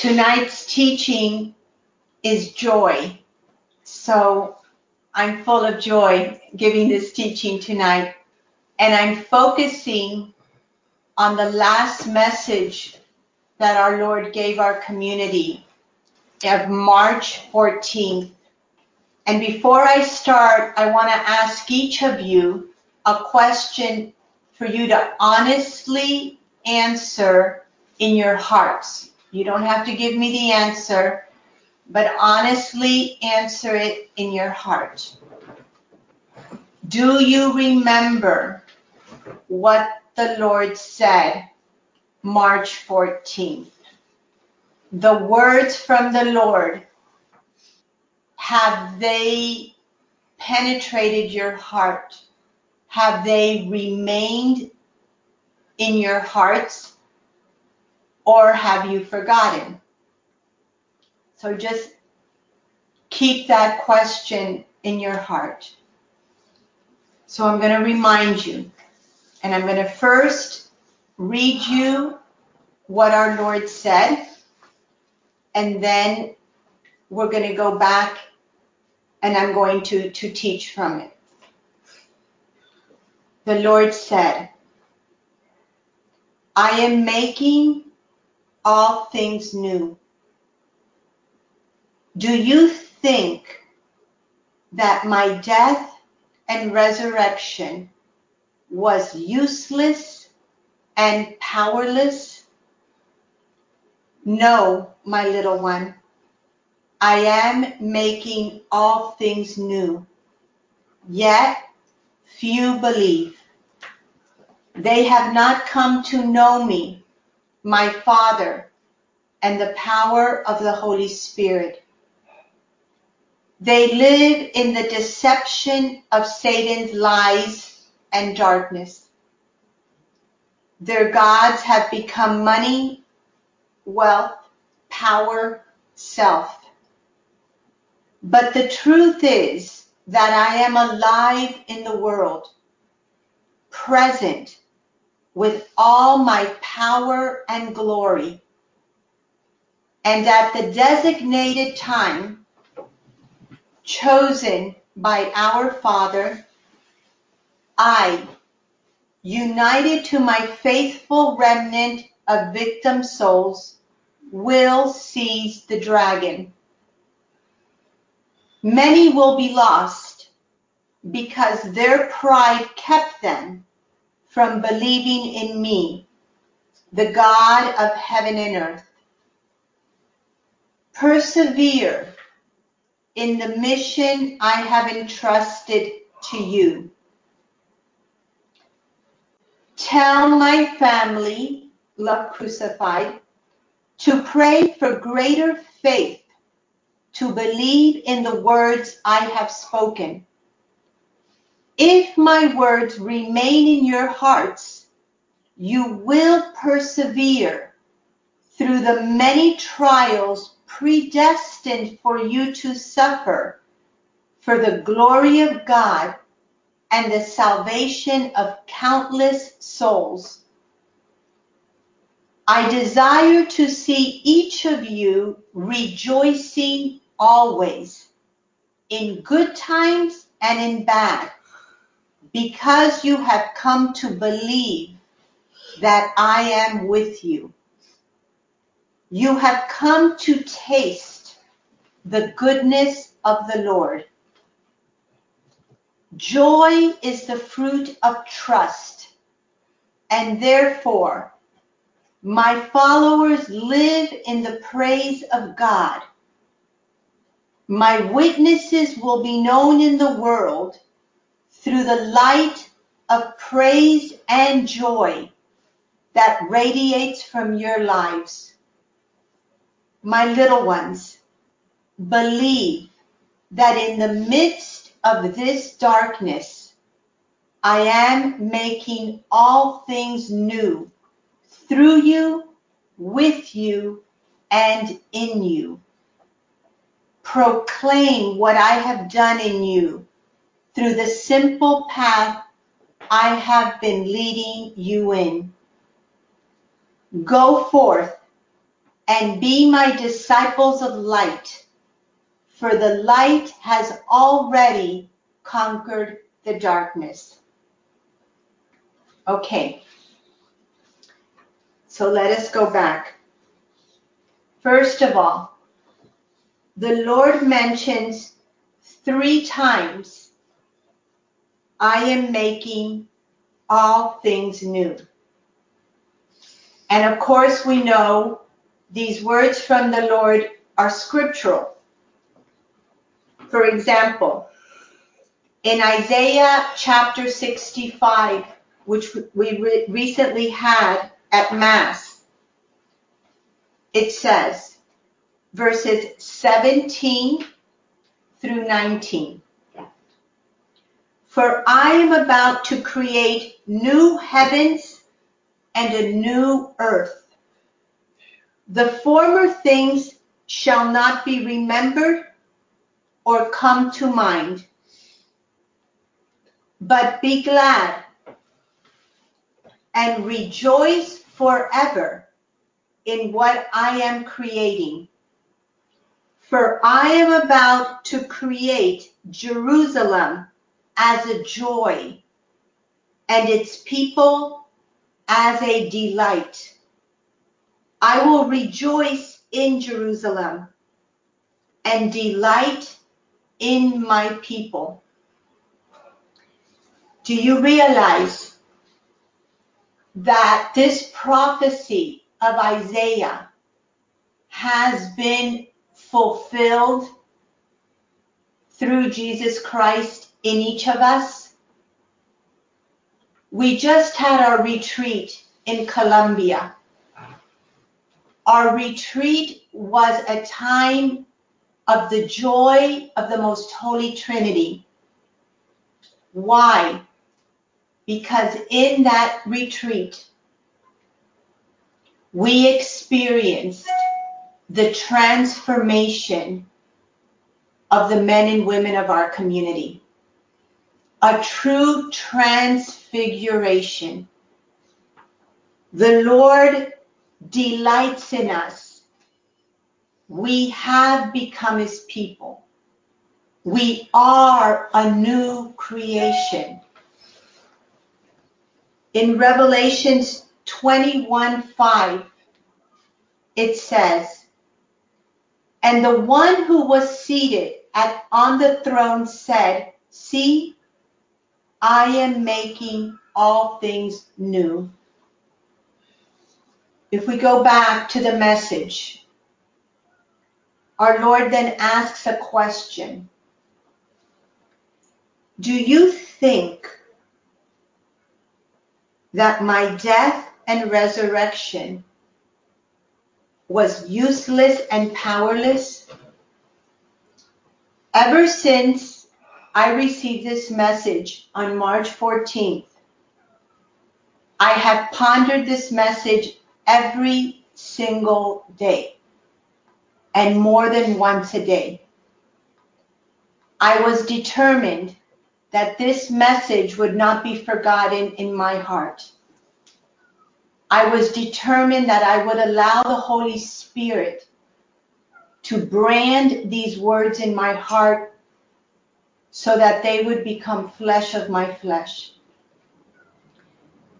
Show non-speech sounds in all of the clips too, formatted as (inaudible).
Tonight's teaching is joy. So I'm full of joy giving this teaching tonight. And I'm focusing on the last message that our Lord gave our community of March 14th. And before I start, I want to ask each of you a question for you to honestly answer in your hearts. You don't have to give me the answer, but honestly answer it in your heart. Do you remember what the Lord said March 14th? The words from the Lord, have they penetrated your heart? Have they remained in your hearts? Or have you forgotten? So just keep that question in your heart. So I'm going to remind you, and I'm going to first read you what our Lord said, and then we're going to go back and I'm going to, to teach from it. The Lord said, I am making all things new. Do you think that my death and resurrection was useless and powerless? No, my little one. I am making all things new. Yet few believe. They have not come to know me, my Father, and the power of the Holy Spirit. They live in the deception of Satan's lies and darkness. Their gods have become money, wealth, power, self. But the truth is that I am alive in the world, present with all my power and glory. And at the designated time, chosen by our Father, I, united to my faithful remnant of victim souls, will seize the dragon. Many will be lost because their pride kept them from believing in me, the God of heaven and earth. Persevere in the mission I have entrusted to you. Tell my family, love crucified, to pray for greater faith to believe in the words I have spoken. If my words remain in your hearts, you will persevere through the many trials predestined for you to suffer for the glory of God and the salvation of countless souls. I desire to see each of you rejoicing always, in good times and in bad, because you have come to believe that I am with you. You have come to taste the goodness of the Lord. Joy is the fruit of trust, and therefore my followers live in the praise of God. My witnesses will be known in the world through the light of praise and joy that radiates from your lives. My little ones, believe that in the midst of this darkness, I am making all things new through you, with you, and in you. Proclaim what I have done in you through the simple path I have been leading you in. Go forth and be my disciples of light, for the light has already conquered the darkness. Okay. So let us go back. First of all, the Lord mentions three times, I am making all things new. And of course, we know these words from the Lord are scriptural. For example, in Isaiah chapter 65, which we re- recently had at Mass, it says, verses 17 through 19. For I am about to create new heavens and a new earth. The former things shall not be remembered or come to mind. But be glad and rejoice forever in what I am creating. For I am about to create Jerusalem as a joy and its people as a delight. I will rejoice in Jerusalem and delight in my people. Do you realize that this prophecy of Isaiah has been fulfilled through Jesus Christ in each of us? We just had our retreat in Colombia. Our retreat was a time of the joy of the most holy Trinity. Why? Because in that retreat, we experienced the transformation of the men and women of our community. A true transfiguration. The Lord delights in us. We have become his people. We are a new creation. In Revelations 21 5, it says, And the one who was seated at, on the throne said, See, I am making all things new. If we go back to the message, our Lord then asks a question. Do you think that my death and resurrection was useless and powerless? Ever since I received this message on March 14th, I have pondered this message every single day and more than once a day. I was determined that this message would not be forgotten in my heart. I was determined that I would allow the Holy Spirit to brand these words in my heart so that they would become flesh of my flesh.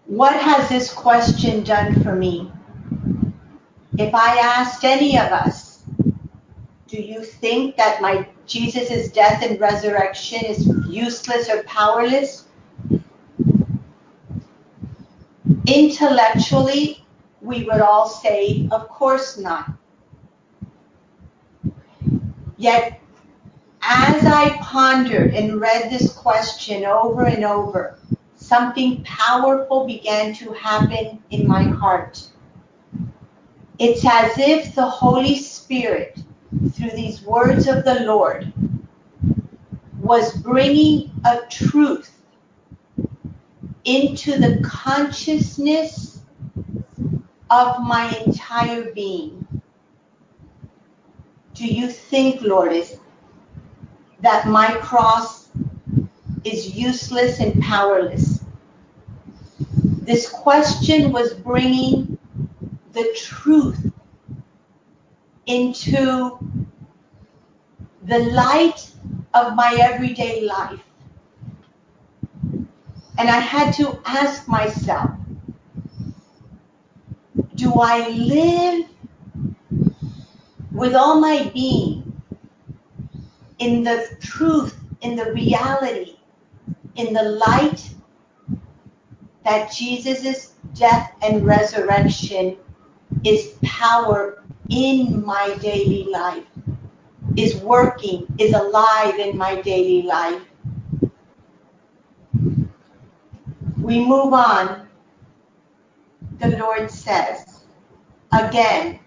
What has this question done for me? If I asked any of us, do you think that my Jesus' death and resurrection is useless or powerless? Intellectually, we would all say, of course not. Yet, as I pondered and read this question over and over, something powerful began to happen in my heart. It's as if the Holy Spirit, through these words of the Lord, was bringing a truth into the consciousness of my entire being. Do you think, Lord, is that my cross is useless and powerless? This question was bringing the truth into the light of my everyday life. And I had to ask myself, do I live with all my being in the truth, in the reality, in the light that Jesus' death and resurrection is power in my daily life, is working, is alive in my daily life. We move on. The Lord says, again,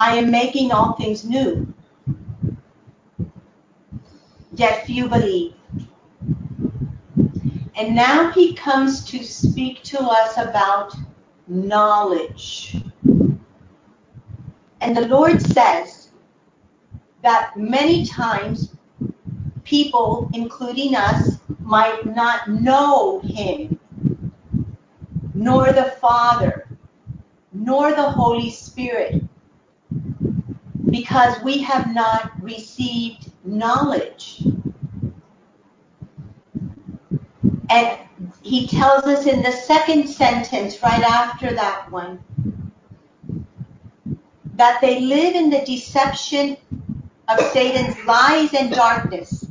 I am making all things new. Yet few believe. And now he comes to speak to us about knowledge. And the Lord says that many times people, including us, might not know him, nor the Father, nor the Holy Spirit, because we have not received knowledge. And he tells us in the second sentence, right after that one, that they live in the deception of Satan's lies and darkness.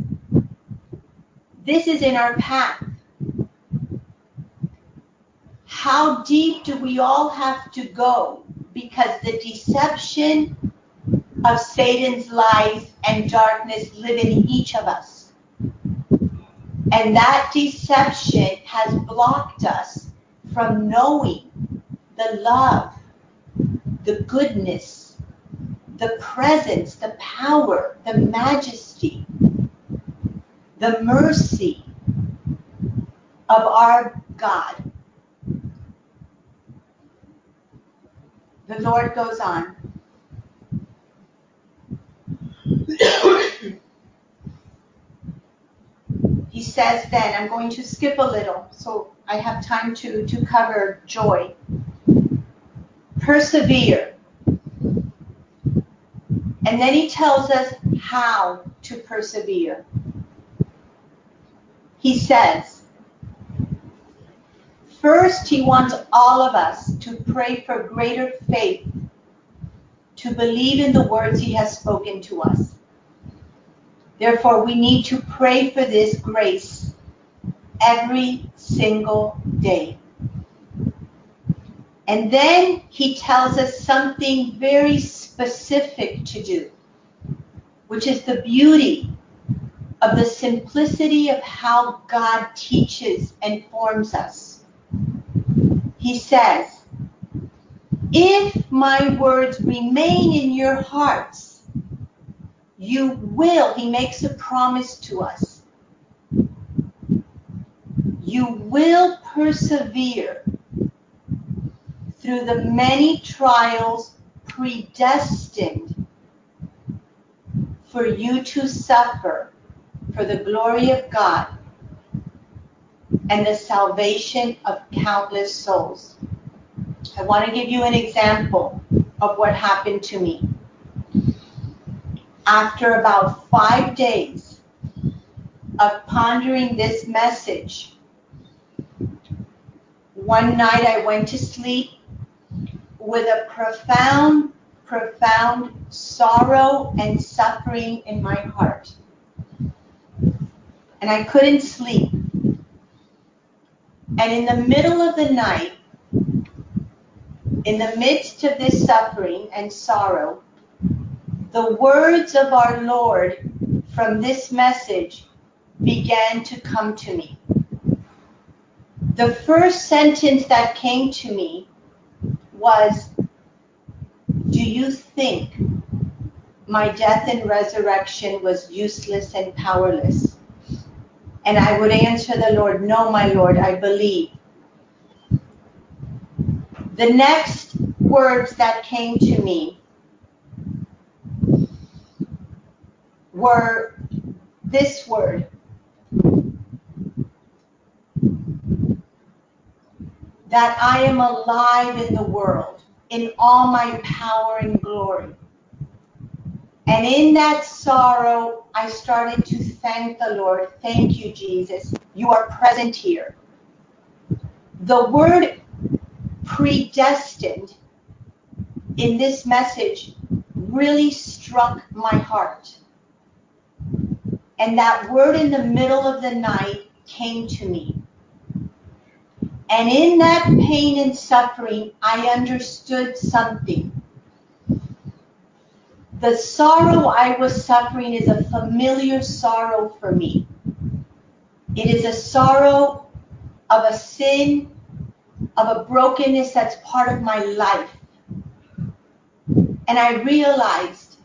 This is in our path. How deep do we all have to go? Because the deception of Satan's lies and darkness live in each of us. And that deception has blocked us from knowing the love, the goodness, the presence, the power, the majesty, the mercy of our God. The Lord goes on. he says then, I'm going to skip a little so I have time to, to cover joy. Persevere. And then he tells us how to persevere. He says, first, he wants all of us to pray for greater faith, to believe in the words he has spoken to us. Therefore, we need to pray for this grace every single day. And then he tells us something very specific to do, which is the beauty of the simplicity of how God teaches and forms us. He says, If my words remain in your hearts, you will, he makes a promise to us. You will persevere through the many trials predestined for you to suffer for the glory of God and the salvation of countless souls. I want to give you an example of what happened to me after about five days of pondering this message, one night I went to sleep with a profound, profound sorrow and suffering in my heart. And I couldn't sleep. And in the middle of the night, in the midst of this suffering and sorrow, the words of our Lord from this message began to come to me. The first sentence that came to me was, Do you think my death and resurrection was useless and powerless? And I would answer the Lord, No, my Lord, I believe. The next words that came to me were this word. That I am alive in the world, in all my power and glory. And in that sorrow, I started to thank the Lord. Thank you, Jesus. You are present here. The word predestined in this message really struck my heart. And that word in the middle of the night came to me. And in that pain and suffering, I understood something. The sorrow I was suffering is a familiar sorrow for me. It is a sorrow of a sin, of a brokenness that's part of my life. And I realized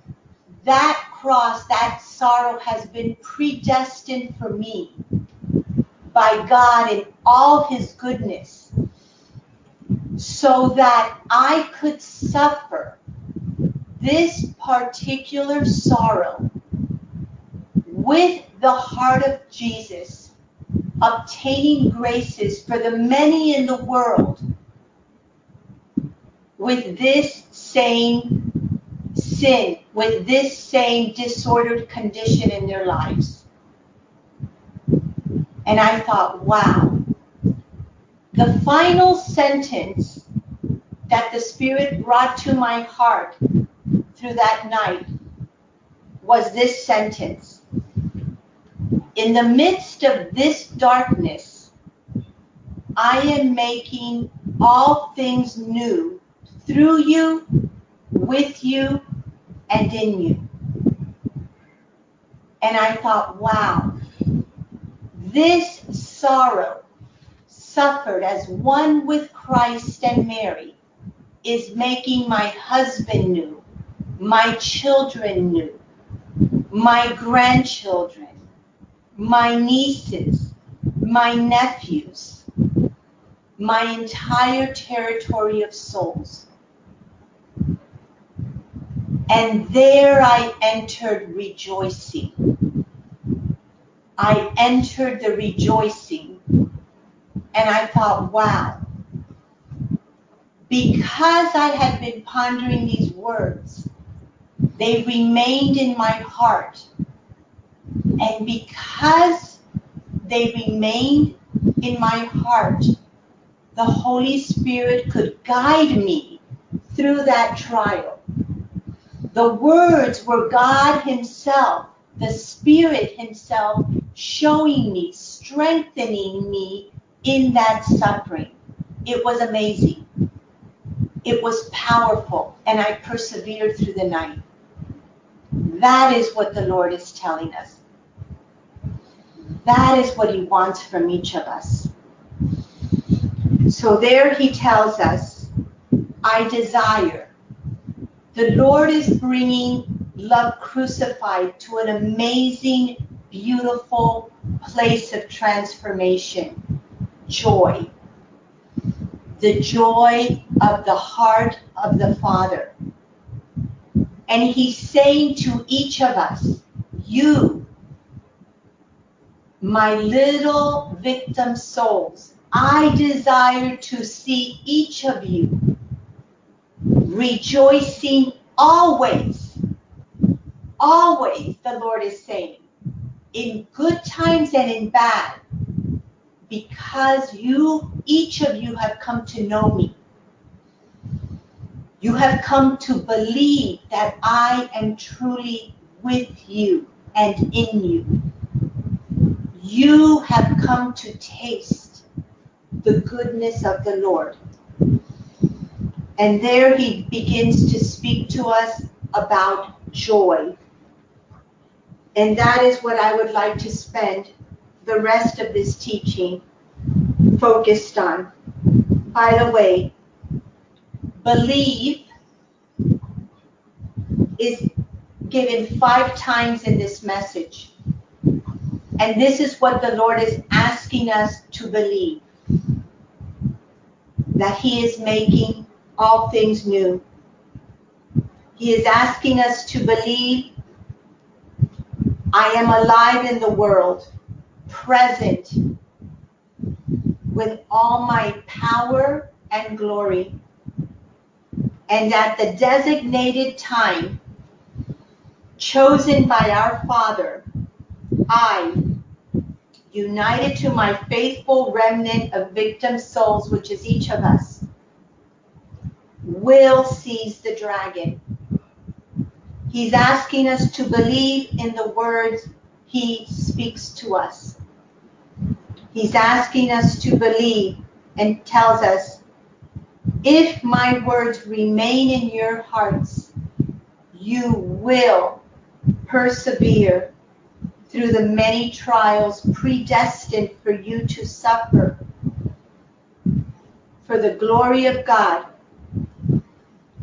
that cross, that sorrow has been predestined for me by God in all his goodness so that I could suffer this particular sorrow with the heart of Jesus, obtaining graces for the many in the world with this same sin, with this same disordered condition in their lives. And I thought, wow. The final sentence that the Spirit brought to my heart through that night was this sentence. In the midst of this darkness, I am making all things new through you, with you, and in you. And I thought, wow, this sorrow suffered as one with Christ and Mary is making my husband new, my children new, my grandchildren, my nieces, my nephews, my entire territory of souls. And there I entered rejoicing. I entered the rejoicing. And I thought, wow. Because I had been pondering these words, they remained in my heart. And because they remained in my heart, the Holy Spirit could guide me through that trial. The words were God Himself, the Spirit Himself showing me, strengthening me in that suffering. It was amazing. It was powerful, and I persevered through the night. That is what the Lord is telling us. That is what He wants from each of us. So there He tells us, I desire. The Lord is bringing love crucified to an amazing, beautiful place of transformation, joy. The joy of the heart of the Father. And He's saying to each of us, You, my little victim souls, I desire to see each of you rejoicing always. Always, the Lord is saying, in good times and in bad, because you, each of you, have come to know me. You have come to believe that I am truly with you and in you. You have come to taste the goodness of the Lord. And there he begins to speak to us about joy. And that is what I would like to spend the rest of this teaching focused on. By the way, believe is given five times in this message. And this is what the Lord is asking us to believe that He is making all things new. He is asking us to believe I am alive in the world, present with all my power and glory. And at the designated time chosen by our Father, I, united to my faithful remnant of victim souls, which is each of us, will seize the dragon. He's asking us to believe in the words he speaks to us. He's asking us to believe and tells us, if my words remain in your hearts, you will persevere through the many trials predestined for you to suffer for the glory of God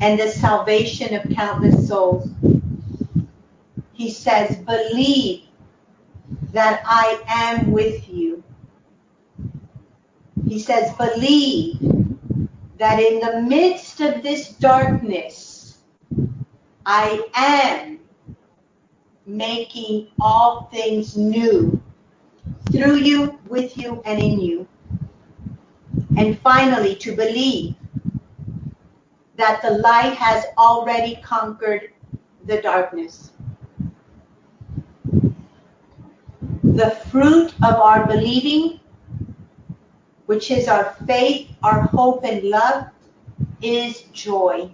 and the salvation of countless souls. He says, believe that I am with you. He says, believe that in the midst of this darkness, I am making all things new through you, with you, and in you. And finally, to believe that the light has already conquered the darkness. The fruit of our believing, which is our faith, our hope, and love, is joy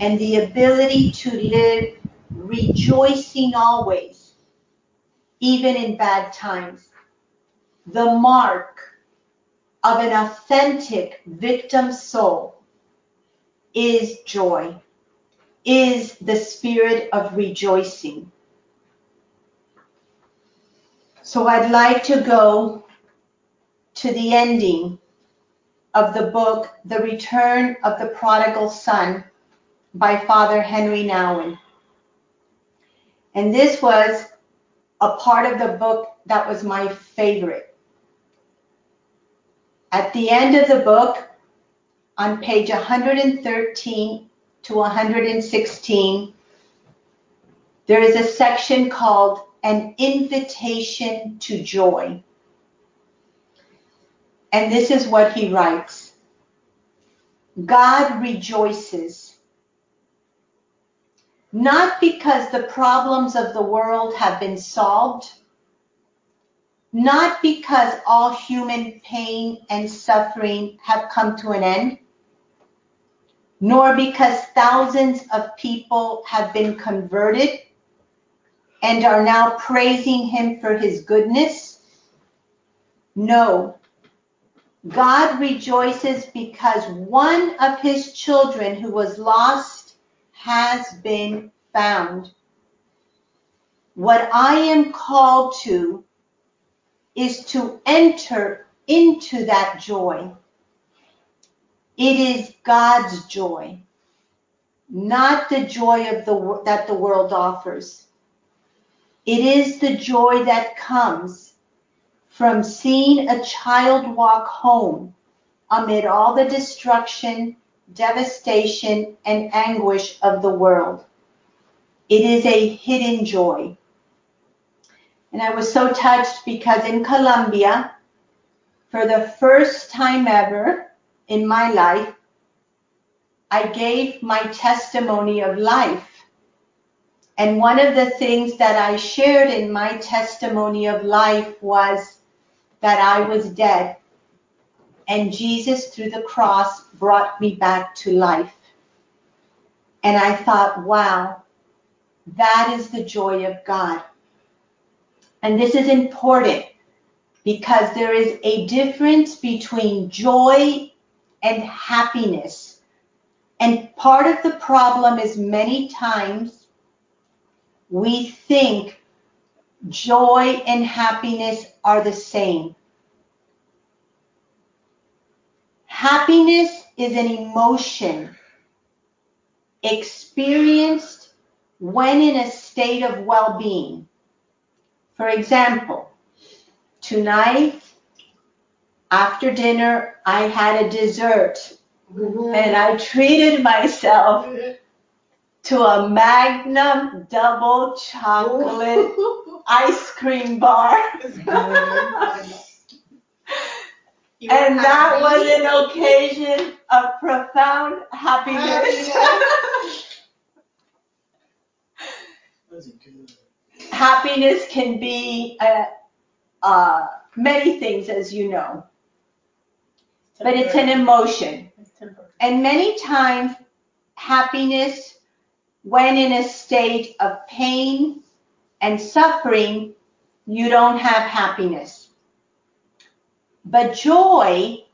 and the ability to live rejoicing always, even in bad times. The mark of an authentic victim soul is joy, is the spirit of rejoicing. So I'd like to go to the ending of the book, The Return of the Prodigal Son by Father Henri Nouwen. And this was a part of the book that was my favorite. At the end of the book, on page 113 to 116, there is a section called An Invitation to Joy. And this is what he writes God rejoices, not because the problems of the world have been solved, not because all human pain and suffering have come to an end, nor because thousands of people have been converted and are now praising him for his goodness. No. God rejoices because one of his children who was lost has been found. What I am called to is to enter into that joy. It is God's joy, not the joy of the that the world offers. It is the joy that comes from seeing a child walk home amid all the destruction, devastation, and anguish of the world. It is a hidden joy. And I was so touched because in Colombia, for the first time ever in my life, I gave my testimony of life. And one of the things that I shared in my testimony of life was that I was dead. And Jesus, through the cross, brought me back to life. And I thought, wow, that is the joy of God. And this is important because there is a difference between joy and happiness. And part of the problem is many times we think joy and happiness are the same. Happiness is an emotion experienced when in a state of well being. For example, tonight after dinner, I had a dessert mm-hmm. and I treated myself to a Magnum double chocolate (laughs) ice cream bar. (laughs) And that was an occasion of profound happiness. (laughs) Happiness can be uh, uh, many things, as you know, but it's an emotion. And many times, happiness, when in a state of pain and suffering, you don't have happiness. But joy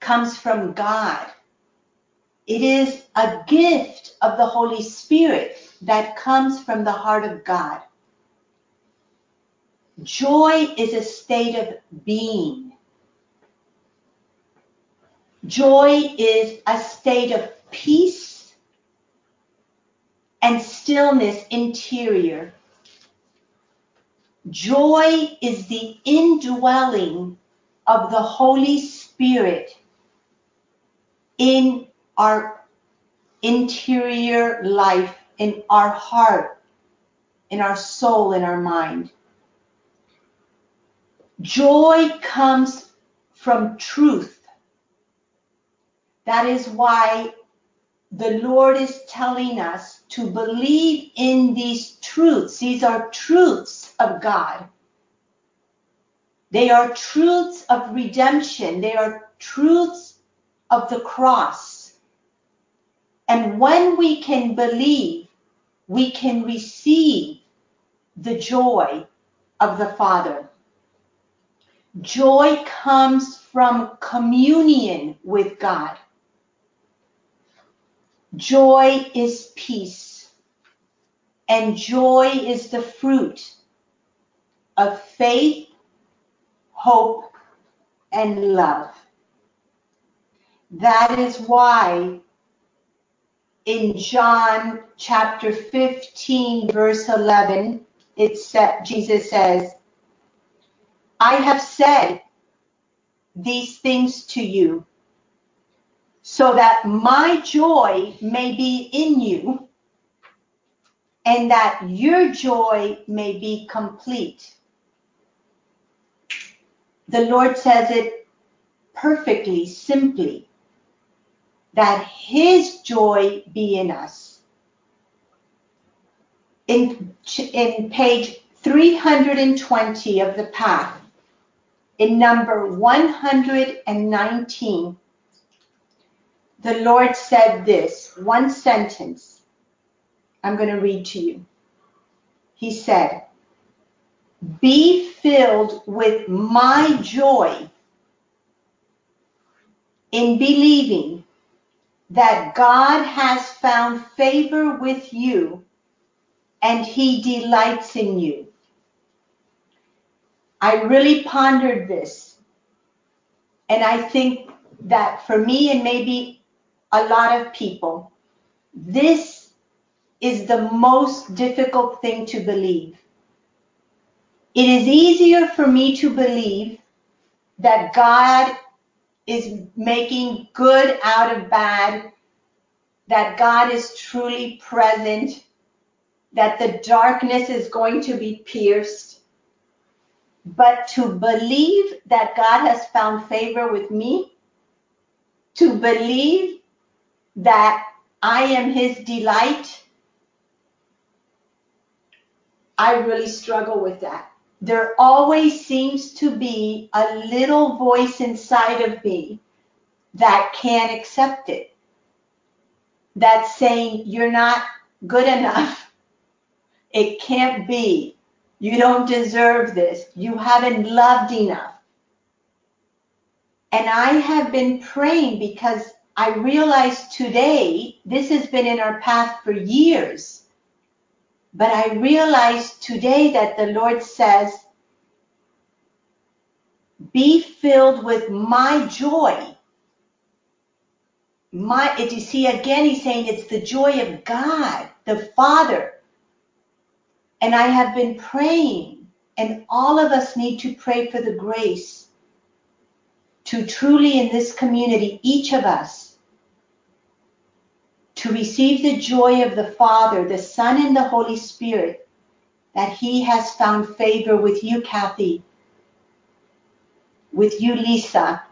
comes from God. It is a gift of the Holy Spirit that comes from the heart of God. Joy is a state of being. Joy is a state of peace and stillness interior. Joy is the indwelling of the Holy Spirit in our interior life, in our heart, in our soul, in our mind. Joy comes from truth. That is why the Lord is telling us to believe in these truths. These are truths of God. They are truths of redemption. They are truths of the cross. And when we can believe, we can receive the joy of the Father. Joy comes from communion with God. Joy is peace. And joy is the fruit of faith, hope, and love. That is why in John chapter 15, verse 11, it said, Jesus says, I have said these things to you so that my joy may be in you and that your joy may be complete. The Lord says it perfectly, simply, that His joy be in us. In, in page 320 of the path, in number 119, the Lord said this one sentence. I'm going to read to you. He said, Be filled with my joy in believing that God has found favor with you and he delights in you. I really pondered this. And I think that for me and maybe a lot of people, this is the most difficult thing to believe. It is easier for me to believe that God is making good out of bad, that God is truly present, that the darkness is going to be pierced. But to believe that God has found favor with me, to believe that I am his delight, I really struggle with that. There always seems to be a little voice inside of me that can't accept it. That's saying, you're not good enough. It can't be. You don't deserve this. You haven't loved enough. And I have been praying because I realized today, this has been in our path for years, but I realized today that the Lord says, be filled with my joy. My, you see, again, he's saying it's the joy of God, the Father. And I have been praying, and all of us need to pray for the grace to truly in this community, each of us, to receive the joy of the Father, the Son, and the Holy Spirit, that He has found favor with you, Kathy. with you, Lisa,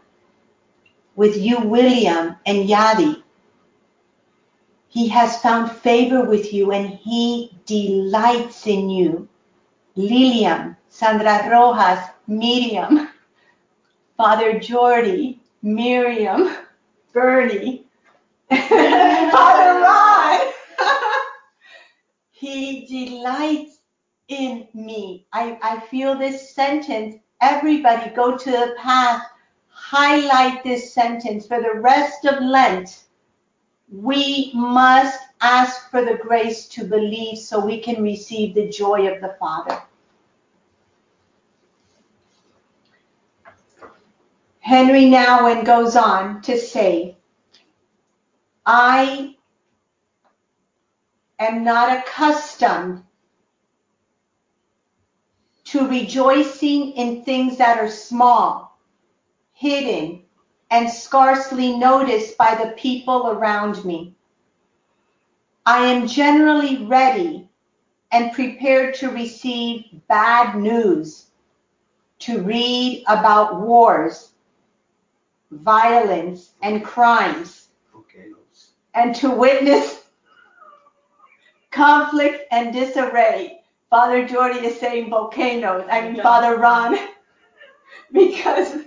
with you, William and Yadi. He has found favor with you and he delights in you. Lilian, Sandra Rojas, Miriam, (laughs) Father Jordy, Miriam, (laughs) Bernie, (laughs) Father Ron. he delights in me. I, I feel this sentence. Everybody go to the path, highlight this sentence for the rest of Lent. We must ask for the grace to believe so we can receive the joy of the Father. Henri Nouwen goes on to say, I am not accustomed to rejoicing in things that are small, hidden, and scarcely noticed by the people around me. I am generally ready and prepared to receive bad news, to read about wars, violence, and crimes. And to witness conflict and disarray. Father Jordy is saying volcanoes. I mean, Father Ron, (laughs) because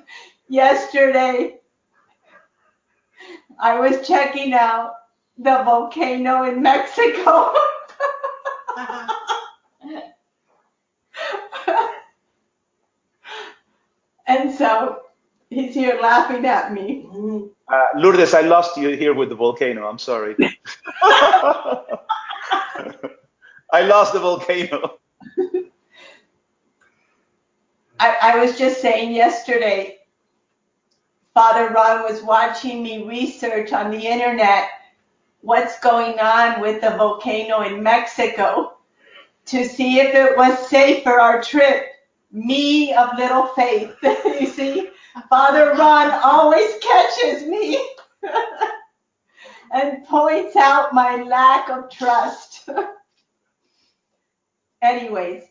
yesterday I was checking out the volcano in Mexico. (laughs) and so he's here laughing at me. Uh, Lourdes, I lost you here with the volcano. I'm sorry. (laughs) I lost the volcano. I, I was just saying yesterday, Father Ron was watching me research on the internet what's going on with the volcano in Mexico to see if it was safe for our trip. Me of little faith. (laughs) you see, Father Ron always catches me (laughs) and points out my lack of trust. (laughs) Anyways,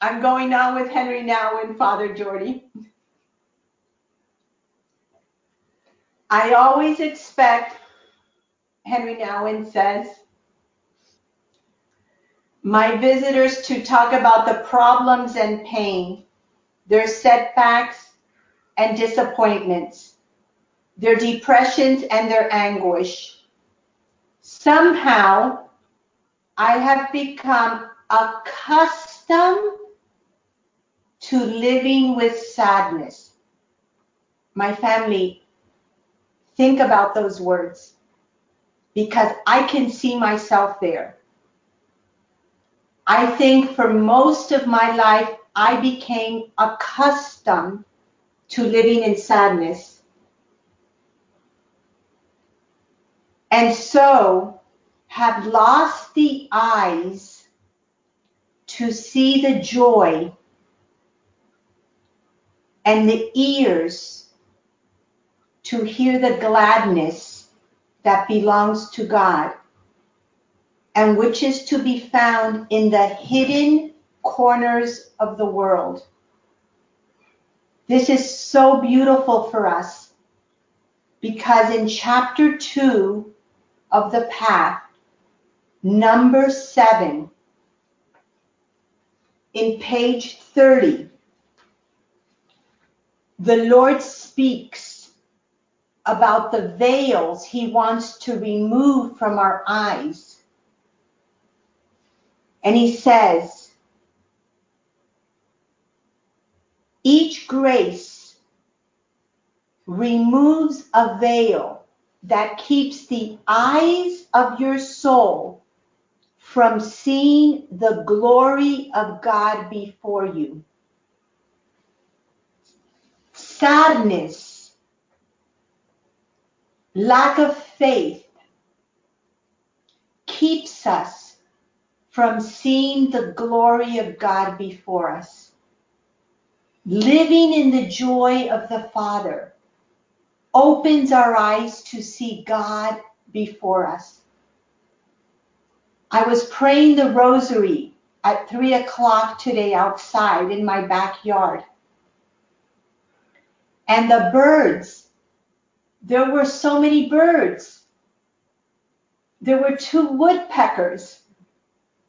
I'm going on with Henri Nouwen and Father Jordy. I always expect, Henri Nouwen says, my visitors to talk about the problems and pain, their setbacks and disappointments, their depressions and their anguish. Somehow, I have become accustomed to living with sadness. My family, think about those words because I can see myself there. I think for most of my life, I became accustomed to living in sadness. And so have lost the eyes to see the joy and the ears to hear the gladness that belongs to God and which is to be found in the hidden corners of the world. This is so beautiful for us because in chapter 2 of the path, number 7, in page 30, the Lord speaks about the veils he wants to remove from our eyes. And he says, each grace removes a veil that keeps the eyes of your soul from seeing the glory of God before you. Sadness, lack of faith keeps us from seeing the glory of God before us. Living in the joy of the Father opens our eyes to see God before us. I was praying the rosary at three o'clock today outside in my backyard. And the birds, there were so many birds. There were two woodpeckers.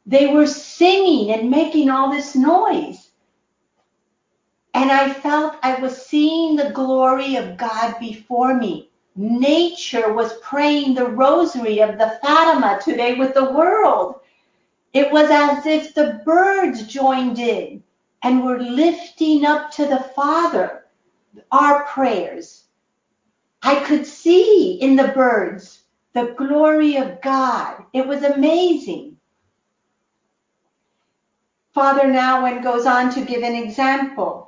They were singing and making all this noise. And I felt I was seeing the glory of God before me. Nature was praying the rosary of the Fatima today with the world. It was as if the birds joined in and were lifting up to the Father our prayers. I could see in the birds the glory of God. It was amazing. Father Nouwen goes on to give an example.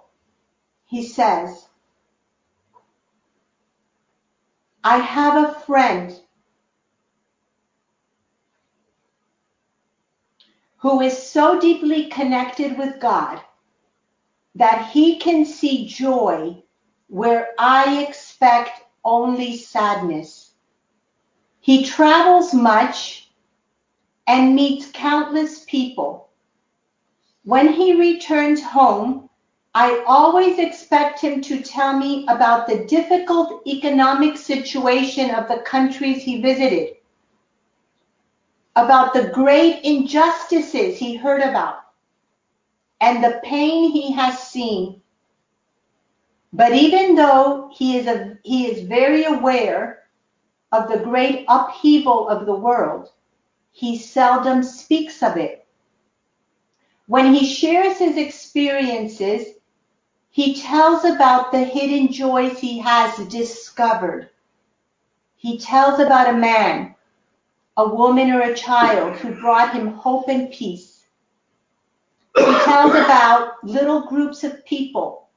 He says, I have a friend who is so deeply connected with God that he can see joy where I expect only sadness. He travels much and meets countless people. When he returns home, I always expect him to tell me about the difficult economic situation of the countries he visited, about the great injustices he heard about, and the pain he has seen. But even though he is, a, he is very aware of the great upheaval of the world, he seldom speaks of it. When he shares his experiences, he tells about the hidden joys he has discovered. He tells about a man, a woman, or a child who brought him hope and peace. He tells about little groups of people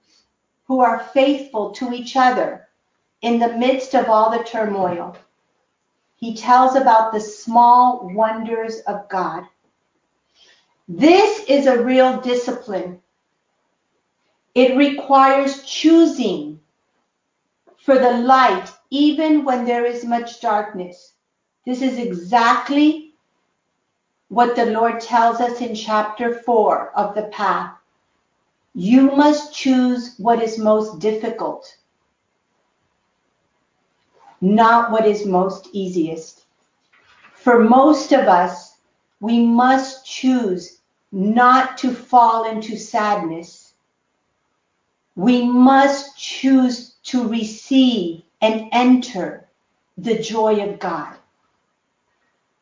who are faithful to each other in the midst of all the turmoil. He tells about the small wonders of God. This is a real discipline. It requires choosing for the light even when there is much darkness. This is exactly what the Lord tells us in chapter 4 of the path. You must choose what is most difficult, not what is most easiest. For most of us, we must choose not to fall into sadness. We must choose to receive and enter the joy of God.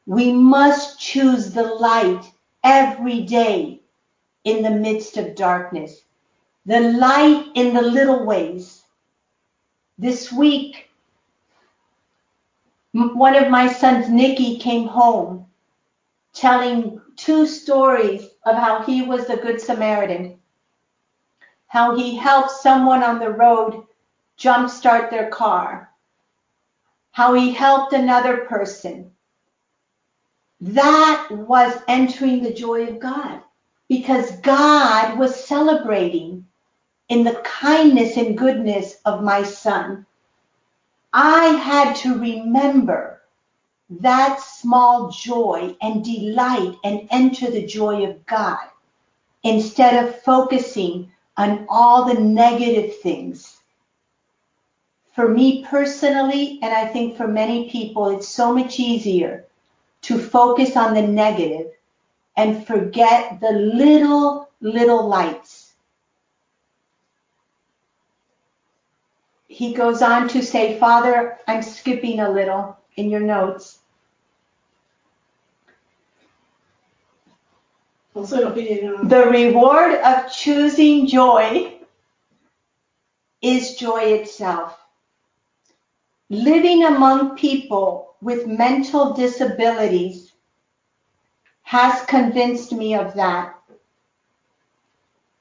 We must choose the light every day in the midst of darkness, the light in the little ways. This week, one of my sons, Nikki, came home telling two stories of how he was the Good Samaritan, how he helped someone on the road jumpstart their car, how he helped another person. That was entering the joy of God because God was celebrating in the kindness and goodness of my son. I had to remember that small joy and delight and enter the joy of God instead of focusing on all the negative things. For me personally, and I think for many people, it's so much easier to focus on the negative and forget the little, little lights. He goes on to say, Father, I'm skipping a little in your notes. The reward of choosing joy is joy itself. Living among people with mental disabilities has convinced me of that.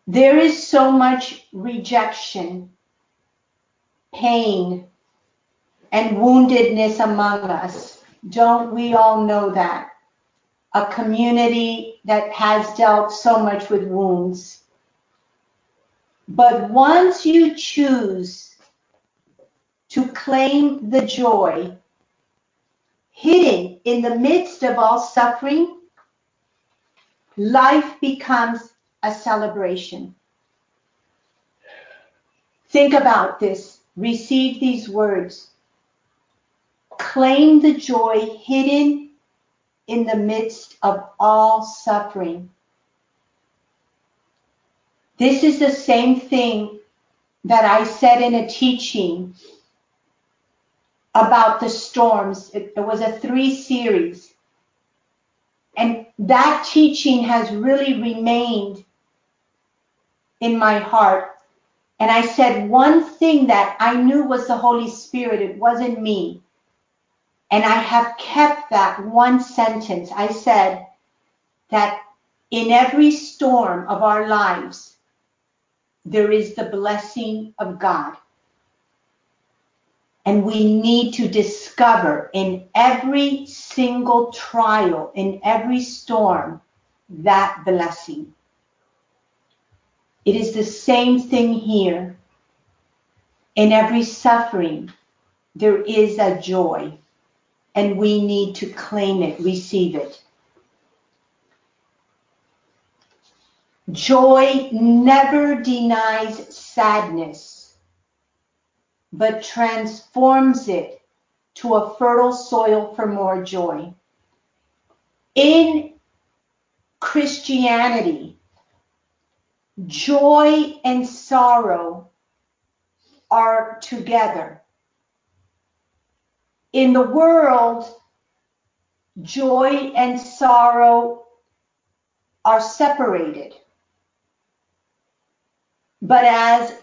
There is so much rejection, pain, and woundedness among us. Don't we all know that? A community that has dealt so much with wounds. But once you choose to claim the joy hidden in the midst of all suffering, life becomes a celebration. Think about this. receive these words. Claim the joy hidden in the midst of all suffering. This is the same thing that I said in a teaching about the storms. It, it was a three series. And that teaching has really remained in my heart. And I said one thing that I knew was the Holy Spirit, it wasn't me. And I have kept that one sentence. I said that in every storm of our lives, there is the blessing of God. And we need to discover in every single trial, in every storm, that blessing. It is the same thing here. In every suffering, there is a joy, and we need to claim it, receive it. Joy never denies sadness, but transforms it to a fertile soil for more joy. In Christianity, joy and sorrow are together. In the world, joy and sorrow are separated. But as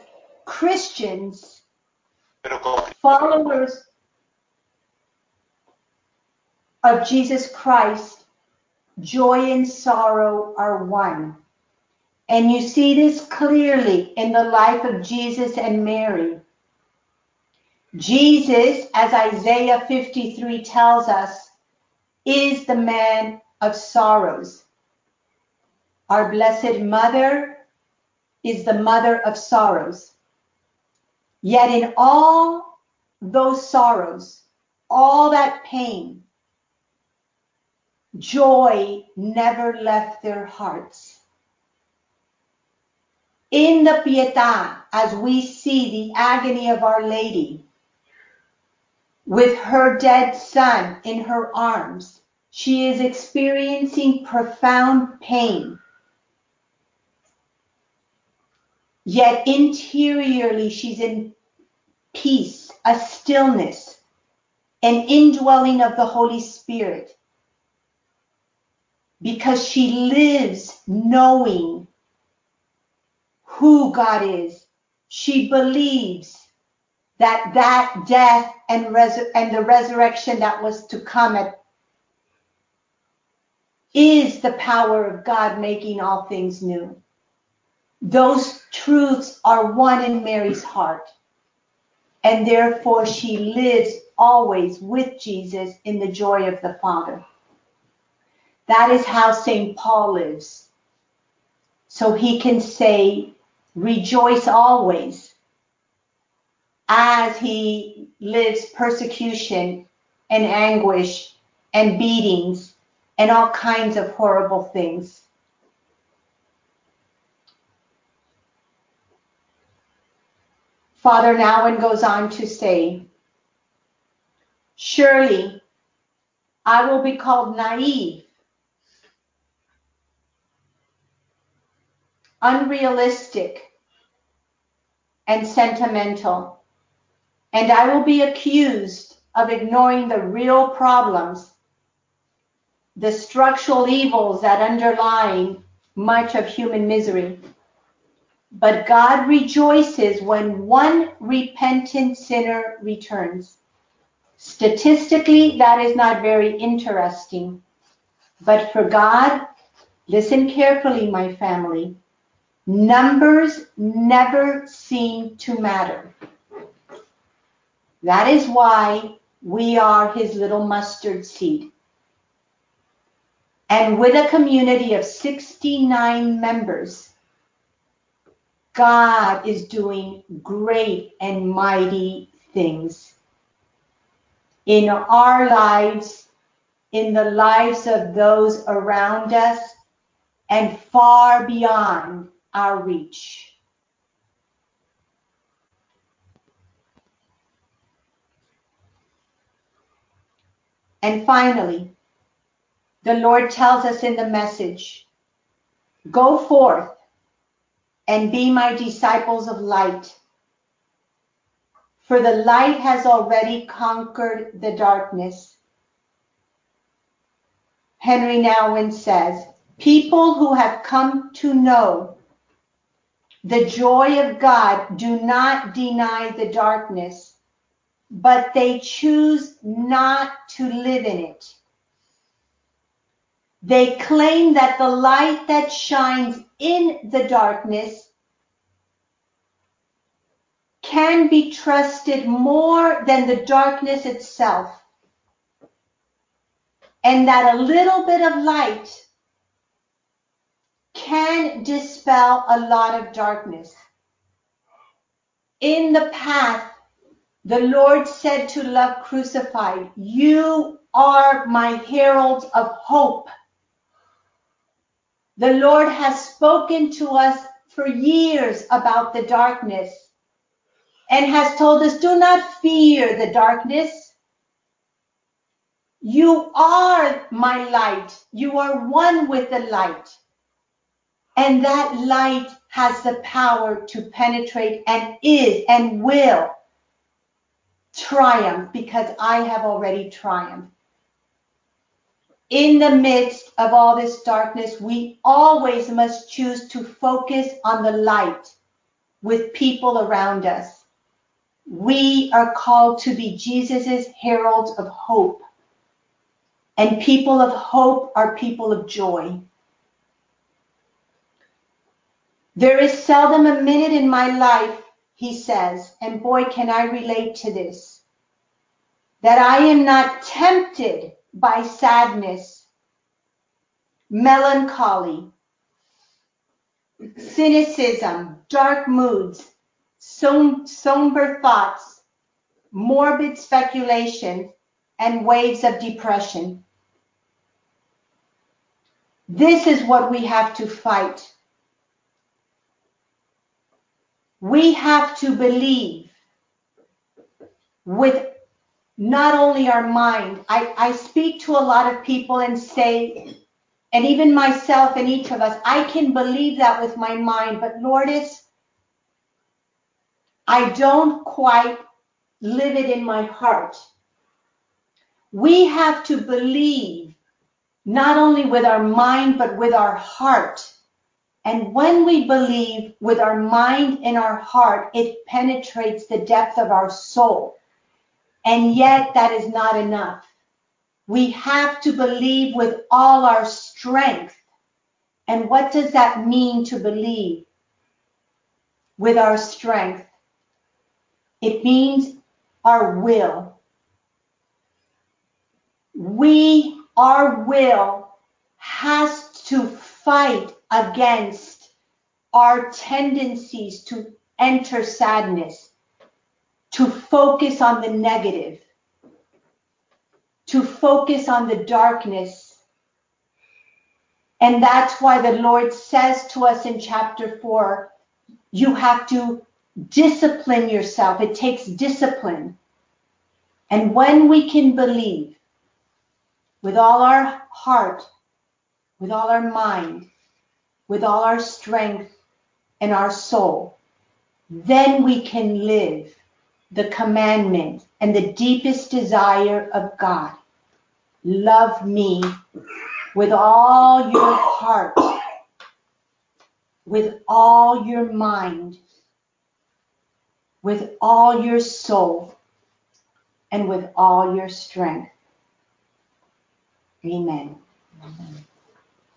Christians, followers of Jesus Christ, joy and sorrow are one. And you see this clearly in the life of Jesus and Mary. Jesus, as Isaiah 53 tells us, is the man of sorrows. Our Blessed Mother is the mother of sorrows. Yet in all those sorrows, all that pain, joy never left their hearts. In the Pietà, as we see the agony of Our Lady, with her dead son in her arms, she is experiencing profound pain. Yet interiorly, she's in peace, a stillness, an indwelling of the Holy Spirit. Because she lives knowing who God is. She believes that that death and, and the resurrection that was to come at, is the power of God making all things new. Those truths are one in Mary's heart. And therefore she lives always with Jesus in the joy of the Father. That is how St. Paul lives. So he can say, rejoice always as he lives persecution and anguish and beatings and all kinds of horrible things. Father Nouwen goes on to say, Surely I will be called naive, unrealistic, and sentimental, and I will be accused of ignoring the real problems, the structural evils that underlie much of human misery. But God rejoices when one repentant sinner returns. Statistically, that is not very interesting. But for God, listen carefully, my family, numbers never seem to matter. That is why we are his little mustard seed. And with a community of 69 members, God is doing great and mighty things in our lives, in the lives of those around us, and far beyond our reach. And finally, the Lord tells us in the message go forth and be my disciples of light. For the light has already conquered the darkness. Henri Nouwen says, People who have come to know the joy of God do not deny the darkness, but they choose not to live in it. They claim that the light that shines in the darkness can be trusted more than the darkness itself. And that a little bit of light can dispel a lot of darkness. In the path, the Lord said to Love Crucified, You are my heralds of hope. The Lord has spoken to us for years about the darkness and has told us, Do not fear the darkness. You are my light. You are one with the light. And that light has the power to penetrate and is and will triumph because I have already triumphed. In the midst of all this darkness, we always must choose to focus on the light with people around us. We are called to be Jesus's heralds of hope. And people of hope are people of joy. There is seldom a minute in my life, he says, and boy, can I relate to this, that I am not tempted by sadness, melancholy, cynicism, dark moods, som- somber thoughts, morbid speculation, and waves of depression. This is what we have to fight. We have to believe with not only our mind. I, I speak to a lot of people and say, and even myself and each of us, I can believe that with my mind, but Lourdes, I don't quite live it in my heart. We have to believe not only with our mind, but with our heart. And when we believe with our mind and our heart, it penetrates the depth of our soul. And yet that is not enough. We have to believe with all our strength. And what does that mean to believe with our strength? It means our will. We, our will has to fight against our tendencies to enter sadness, to focus on the negative, to focus on the darkness. And that's why the Lord says to us in chapter 4 you have to discipline yourself. It takes discipline. And when we can believe with all our heart, with all our mind, with all our strength and our soul, then we can live the commandment and the deepest desire of God. Love me with all your heart, with all your mind, with all your soul, and with all your strength. Amen. Amen.